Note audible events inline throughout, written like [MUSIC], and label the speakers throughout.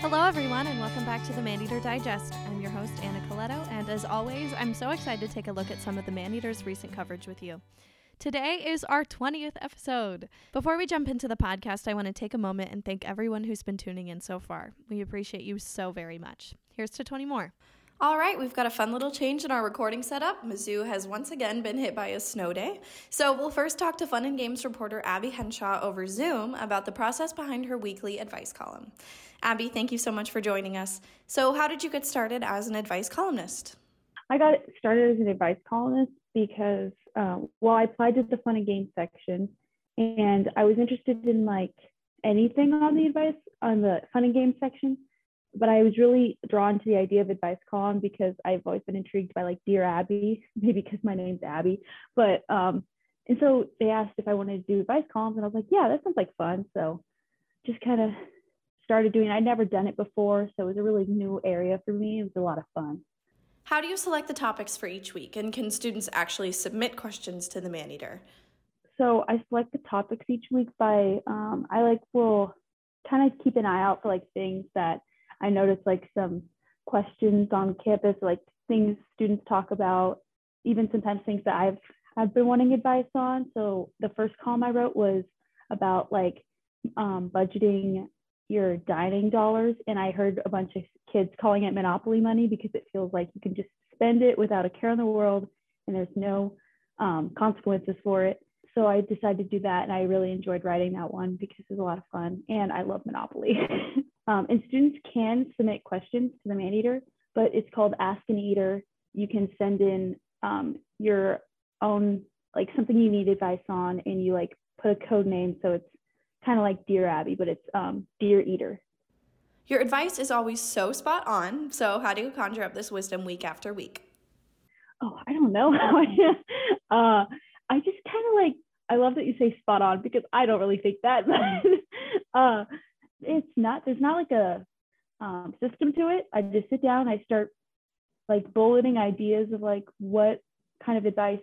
Speaker 1: Hello, everyone, and welcome back to the Maneater Digest. I'm your host, Anna Coletto, and as always, I'm so excited to take a look at some of the Maneater's recent coverage with you. Today is our 20th episode. Before we jump into the podcast, I want to take a moment and thank everyone who's been tuning in so far. We appreciate you so very much. Here's to 20 more.
Speaker 2: All right, we've got a fun little change in our recording setup. Mizzou has once again been hit by a snow day. So we'll first talk to Fun and Games reporter Abby Henshaw over Zoom about the process behind her weekly advice column. Abby, thank you so much for joining us. So, how did you get started as an advice columnist?
Speaker 3: I got started as an advice columnist because, um, well, I applied to the Fun and Games section and I was interested in like anything on the advice on the Fun and Games section but I was really drawn to the idea of advice column because I've always been intrigued by like Dear Abby, [LAUGHS] maybe because my name's Abby. But um, and so they asked if I wanted to do advice columns, and I was like, yeah, that sounds like fun. So just kind of started doing. It. I'd never done it before, so it was a really new area for me. It was a lot of fun.
Speaker 2: How do you select the topics for each week, and can students actually submit questions to the Maneater?
Speaker 3: So I select the topics each week by um, I like will kind of keep an eye out for like things that I noticed like some questions on campus, like things students talk about, even sometimes things that I've I've been wanting advice on. So the first column I wrote was about like um, budgeting your dining dollars, and I heard a bunch of kids calling it monopoly money because it feels like you can just spend it without a care in the world, and there's no um, consequences for it. So I decided to do that, and I really enjoyed writing that one because it was a lot of fun, and I love Monopoly. [LAUGHS] Um, and students can submit questions to the Maneater, but it's called Ask an Eater. You can send in um, your own, like something you need advice on, and you like put a code name. So it's kind of like Dear Abby, but it's um, Dear Eater.
Speaker 2: Your advice is always so spot on. So, how do you conjure up this wisdom week after week?
Speaker 3: Oh, I don't know. [LAUGHS] uh, I just kind of like, I love that you say spot on because I don't really think that. [LAUGHS] uh, it's not there's not like a um, system to it. I just sit down, I start like bulleting ideas of like what kind of advice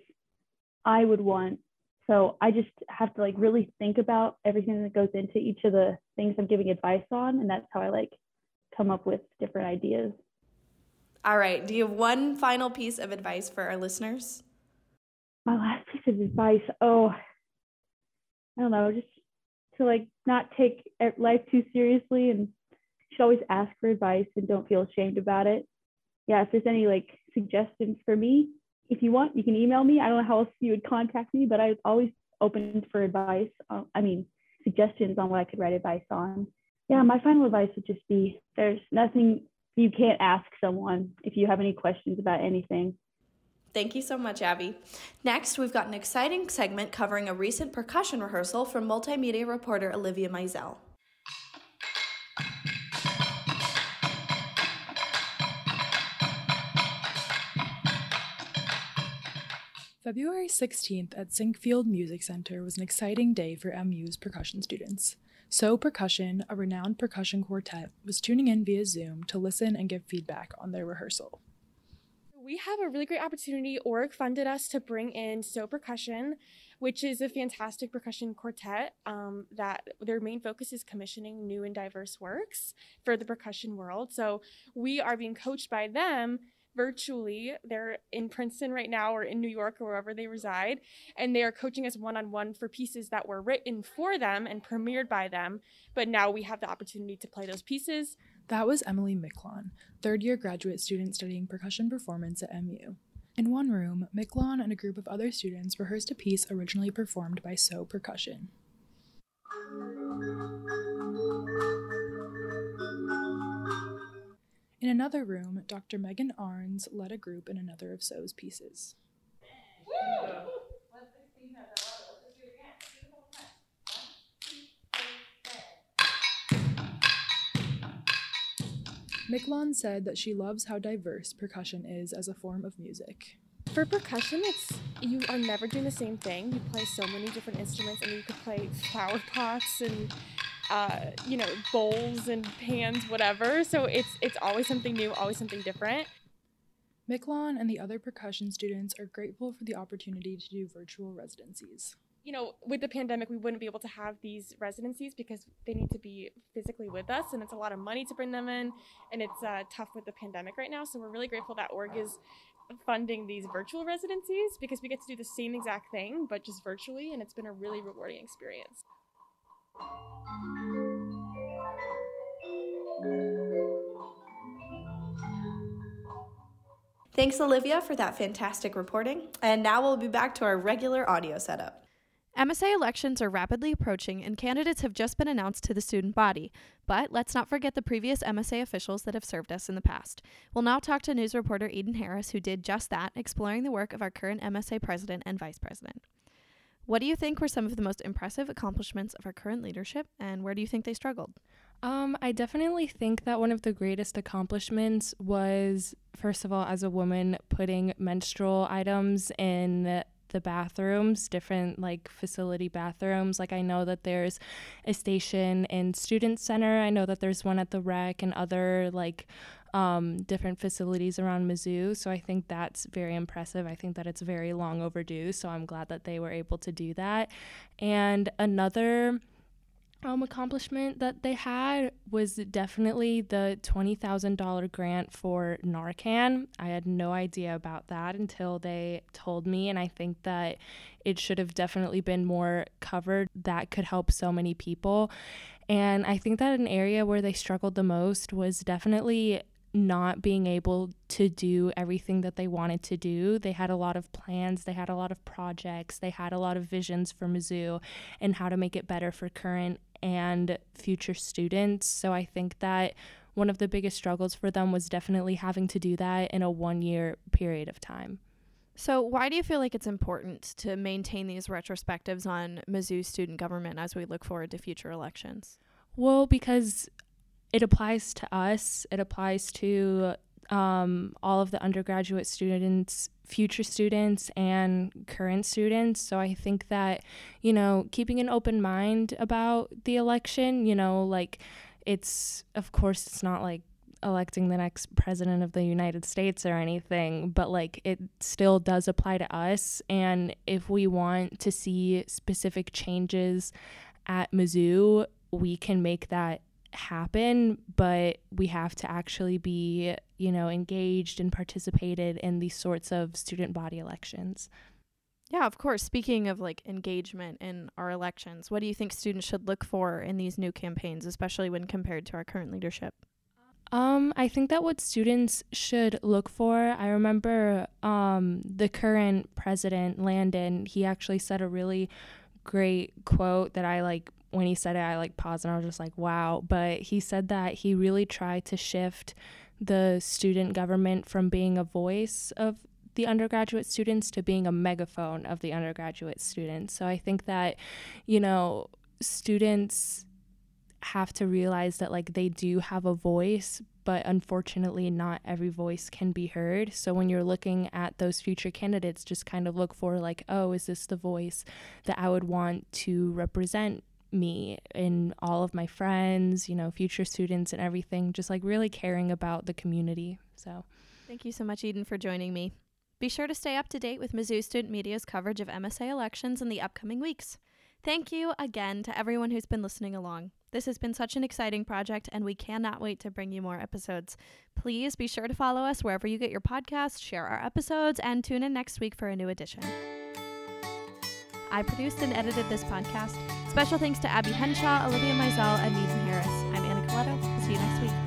Speaker 3: I would want. So I just have to like really think about everything that goes into each of the things I'm giving advice on, and that's how I like come up with different ideas.
Speaker 2: All right. Do you have one final piece of advice for our listeners?
Speaker 3: My last piece of advice. Oh, I don't know. Just to like not take life too seriously and should always ask for advice and don't feel ashamed about it. Yeah, if there's any like suggestions for me, if you want, you can email me. I don't know how else you would contact me, but I'm always open for advice. Uh, I mean, suggestions on what I could write advice on. Yeah, my final advice would just be there's nothing you can't ask someone if you have any questions about anything.
Speaker 2: Thank you so much, Abby. Next, we've got an exciting segment covering a recent percussion rehearsal from multimedia reporter Olivia Mizell.
Speaker 4: February 16th at Sinquefield Music Center was an exciting day for MU's percussion students. So Percussion, a renowned percussion quartet, was tuning in via Zoom to listen and give feedback on their rehearsal
Speaker 5: we have a really great opportunity. Org funded us to bring in So Percussion, which is a fantastic percussion quartet um, that their main focus is commissioning new and diverse works for the percussion world. So we are being coached by them virtually. They're in Princeton right now or in New York or wherever they reside. And they are coaching us one on one for pieces that were written for them and premiered by them. But now we have the opportunity to play those pieces.
Speaker 4: That was Emily Micklon, third year graduate student studying percussion performance at MU. In one room, Micklon and a group of other students rehearsed a piece originally performed by So Percussion. In another room, Dr. Megan Arns led a group in another of So's pieces. Micklon said that she loves how diverse percussion is as a form of music.
Speaker 5: For percussion, it's you are never doing the same thing. You play so many different instruments, and you could play flower pots and uh, you know, bowls and pans, whatever. So it's it's always something new, always something different.
Speaker 4: Micklon and the other percussion students are grateful for the opportunity to do virtual residencies.
Speaker 5: You know, with the pandemic, we wouldn't be able to have these residencies because they need to be physically with us, and it's a lot of money to bring them in, and it's uh, tough with the pandemic right now. So we're really grateful that org is funding these virtual residencies because we get to do the same exact thing, but just virtually, and it's been a really rewarding experience.
Speaker 2: Thanks, Olivia, for that fantastic reporting. And now we'll be back to our regular audio setup.
Speaker 1: MSA elections are rapidly approaching, and candidates have just been announced to the student body. But let's not forget the previous MSA officials that have served us in the past. We'll now talk to news reporter Eden Harris, who did just that, exploring the work of our current MSA president and vice president. What do you think were some of the most impressive accomplishments of our current leadership, and where do you think they struggled?
Speaker 6: Um, I definitely think that one of the greatest accomplishments was, first of all, as a woman, putting menstrual items in the bathrooms, different like facility bathrooms. Like I know that there's a station in Student Center. I know that there's one at the rec and other like um, different facilities around Mizzou. So I think that's very impressive. I think that it's very long overdue. So I'm glad that they were able to do that. And another um, accomplishment that they had was definitely the $20,000 grant for Narcan. I had no idea about that until they told me, and I think that it should have definitely been more covered. That could help so many people. And I think that an area where they struggled the most was definitely not being able to do everything that they wanted to do. They had a lot of plans, they had a lot of projects, they had a lot of visions for Mizzou and how to make it better for current and future students. So I think that one of the biggest struggles for them was definitely having to do that in a one year period of time.
Speaker 1: So, why do you feel like it's important to maintain these retrospectives on Mizzou student government as we look forward to future elections?
Speaker 6: Well, because it applies to us, it applies to um, all of the undergraduate students, future students, and current students. So I think that, you know, keeping an open mind about the election, you know, like it's, of course, it's not like electing the next president of the United States or anything, but like it still does apply to us. And if we want to see specific changes at Mizzou, we can make that happen, but we have to actually be, you know, engaged and participated in these sorts of student body elections.
Speaker 1: Yeah, of course. Speaking of like engagement in our elections, what do you think students should look for in these new campaigns, especially when compared to our current leadership?
Speaker 6: Um, I think that what students should look for, I remember um, the current president, Landon, he actually said a really great quote that I like when he said it, I like paused and I was just like, wow. But he said that he really tried to shift the student government from being a voice of the undergraduate students to being a megaphone of the undergraduate students. So I think that, you know, students have to realize that like they do have a voice, but unfortunately not every voice can be heard. So when you're looking at those future candidates, just kind of look for like, oh, is this the voice that I would want to represent me and all of my friends, you know, future students and everything, just like really caring about the community. So,
Speaker 1: thank you so much, Eden, for joining me. Be sure to stay up to date with Mizzou Student Media's coverage of MSA elections in the upcoming weeks. Thank you again to everyone who's been listening along. This has been such an exciting project, and we cannot wait to bring you more episodes. Please be sure to follow us wherever you get your podcasts, share our episodes, and tune in next week for a new edition. I produced and edited this podcast. Special thanks to Abby Henshaw, Olivia Mizell, and Eden Harris. I'm Anna Coletto. See you next week.